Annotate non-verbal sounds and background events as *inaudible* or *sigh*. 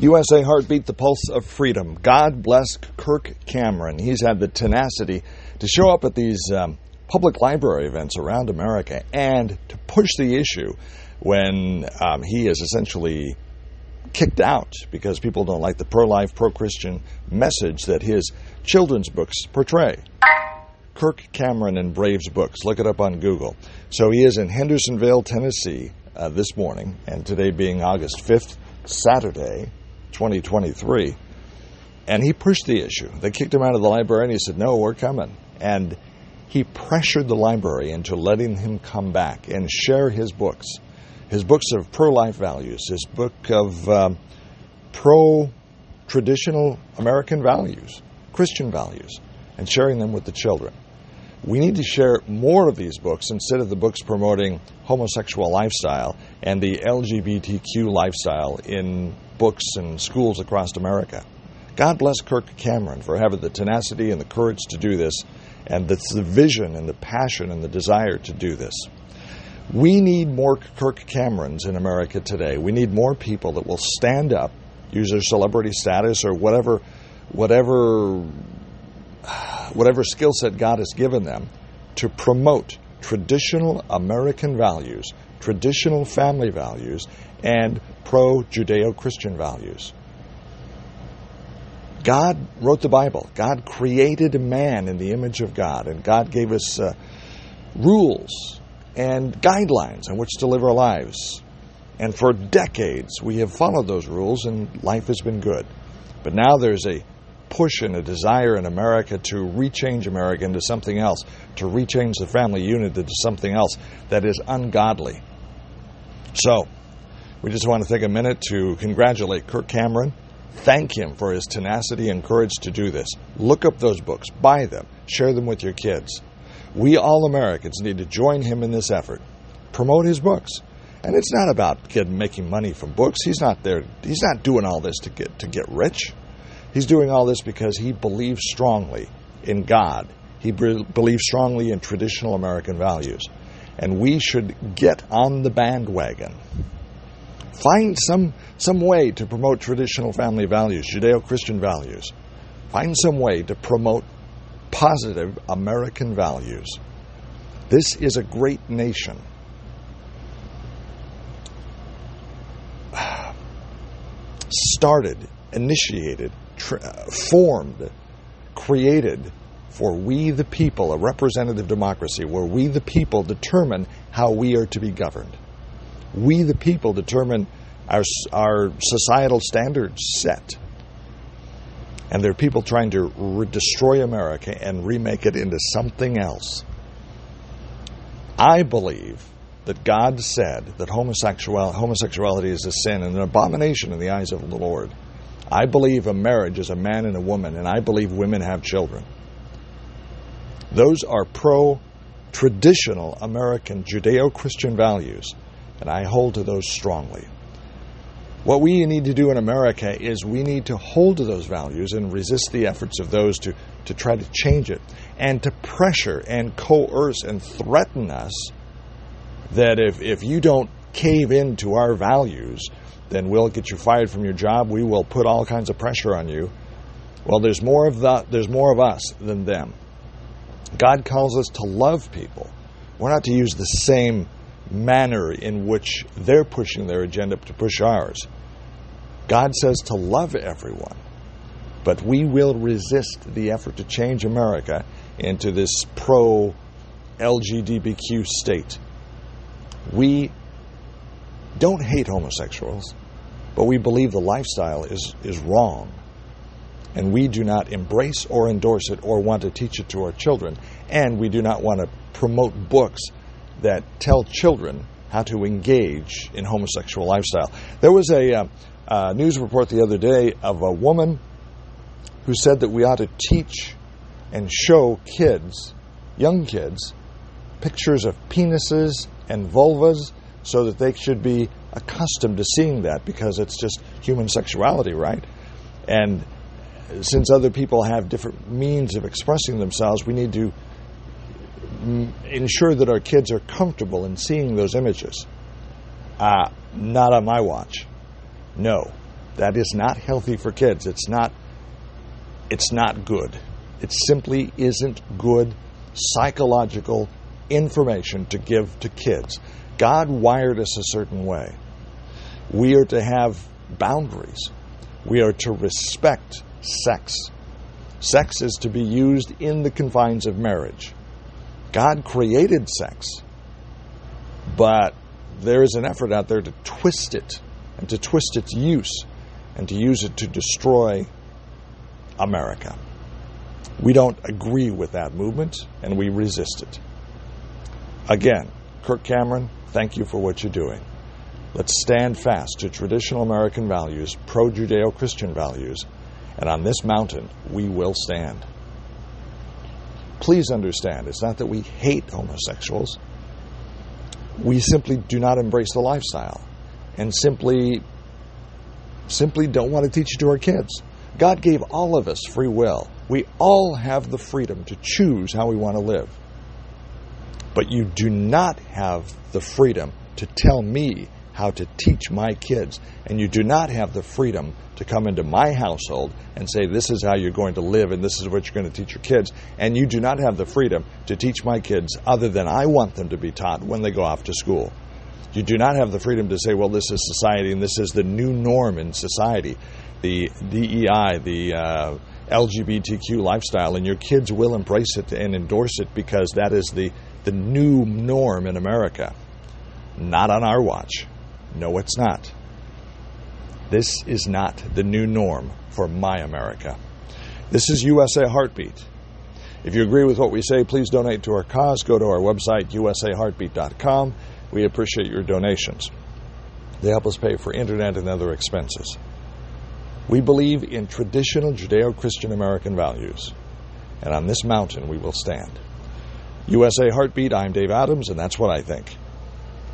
USA Heartbeat, the pulse of freedom. God bless Kirk Cameron. He's had the tenacity to show up at these um, public library events around America and to push the issue when um, he is essentially kicked out because people don't like the pro life, pro Christian message that his children's books portray. Kirk Cameron and Brave Books. Look it up on Google. So he is in Hendersonville, Tennessee uh, this morning, and today being August 5th, Saturday, 2023. And he pushed the issue. They kicked him out of the library, and he said, No, we're coming. And he pressured the library into letting him come back and share his books his books of pro life values, his book of um, pro traditional American values, Christian values, and sharing them with the children. We need to share more of these books instead of the books promoting homosexual lifestyle and the LGBTQ lifestyle in books and schools across America. God bless Kirk Cameron for having the tenacity and the courage to do this, and that's the vision and the passion and the desire to do this. We need more Kirk Camerons in America today. We need more people that will stand up, use their celebrity status or whatever, whatever, whatever skill set God has given them, to promote traditional American values, traditional family values, and pro Judeo Christian values. God wrote the Bible. God created man in the image of God, and God gave us uh, rules and guidelines on which to live our lives. And for decades, we have followed those rules, and life has been good. But now there's a push and a desire in America to rechange America into something else, to rechange the family unit into something else that is ungodly. So, we just want to take a minute to congratulate Kirk Cameron. Thank him for his tenacity and courage to do this. Look up those books, buy them, share them with your kids. We all Americans need to join him in this effort. Promote his books. And it's not about getting, making money from books. He's not there. He's not doing all this to get to get rich. He's doing all this because he believes strongly in God. He believes strongly in traditional American values. And we should get on the bandwagon. Find some, some way to promote traditional family values, Judeo Christian values. Find some way to promote positive American values. This is a great nation. *sighs* Started, initiated, tr- formed, created for we the people, a representative democracy where we the people determine how we are to be governed. We the people determine our, our societal standards set. And there are people trying to re- destroy America and remake it into something else. I believe that God said that homosexual, homosexuality is a sin and an abomination in the eyes of the Lord. I believe a marriage is a man and a woman, and I believe women have children. Those are pro traditional American Judeo Christian values, and I hold to those strongly. What we need to do in America is we need to hold to those values and resist the efforts of those to, to try to change it and to pressure and coerce and threaten us that if, if you don't cave into our values, then we'll get you fired from your job. We will put all kinds of pressure on you. Well, there's more of the, there's more of us than them. God calls us to love people. We're not to use the same manner in which they're pushing their agenda to push ours. God says to love everyone, but we will resist the effort to change America into this pro LGBTQ state. We don't hate homosexuals, but we believe the lifestyle is, is wrong. And we do not embrace or endorse it or want to teach it to our children. And we do not want to promote books that tell children how to engage in homosexual lifestyle. There was a uh, uh, news report the other day of a woman who said that we ought to teach and show kids, young kids, pictures of penises and vulvas so that they should be accustomed to seeing that because it's just human sexuality, right? And since other people have different means of expressing themselves, we need to ensure that our kids are comfortable in seeing those images. Uh, not on my watch. No. That is not healthy for kids. It's not it's not good. It simply isn't good psychological information to give to kids. God wired us a certain way. We are to have boundaries. We are to respect sex. Sex is to be used in the confines of marriage. God created sex, but there is an effort out there to twist it and to twist its use and to use it to destroy America. We don't agree with that movement and we resist it. Again, Kirk Cameron, thank you for what you're doing. Let's stand fast to traditional American values, pro Judeo Christian values, and on this mountain we will stand. Please understand, it's not that we hate homosexuals. We simply do not embrace the lifestyle and simply simply don't want to teach it to our kids. God gave all of us free will. We all have the freedom to choose how we want to live. But you do not have the freedom to tell me how to teach my kids. And you do not have the freedom to come into my household and say, this is how you're going to live and this is what you're going to teach your kids. And you do not have the freedom to teach my kids other than I want them to be taught when they go off to school. You do not have the freedom to say, well, this is society and this is the new norm in society, the DEI, the uh, LGBTQ lifestyle, and your kids will embrace it and endorse it because that is the, the new norm in America. Not on our watch. No, it's not. This is not the new norm for my America. This is USA Heartbeat. If you agree with what we say, please donate to our cause. Go to our website, usaheartbeat.com. We appreciate your donations. They help us pay for internet and other expenses. We believe in traditional Judeo Christian American values, and on this mountain we will stand. USA Heartbeat, I'm Dave Adams, and that's what I think.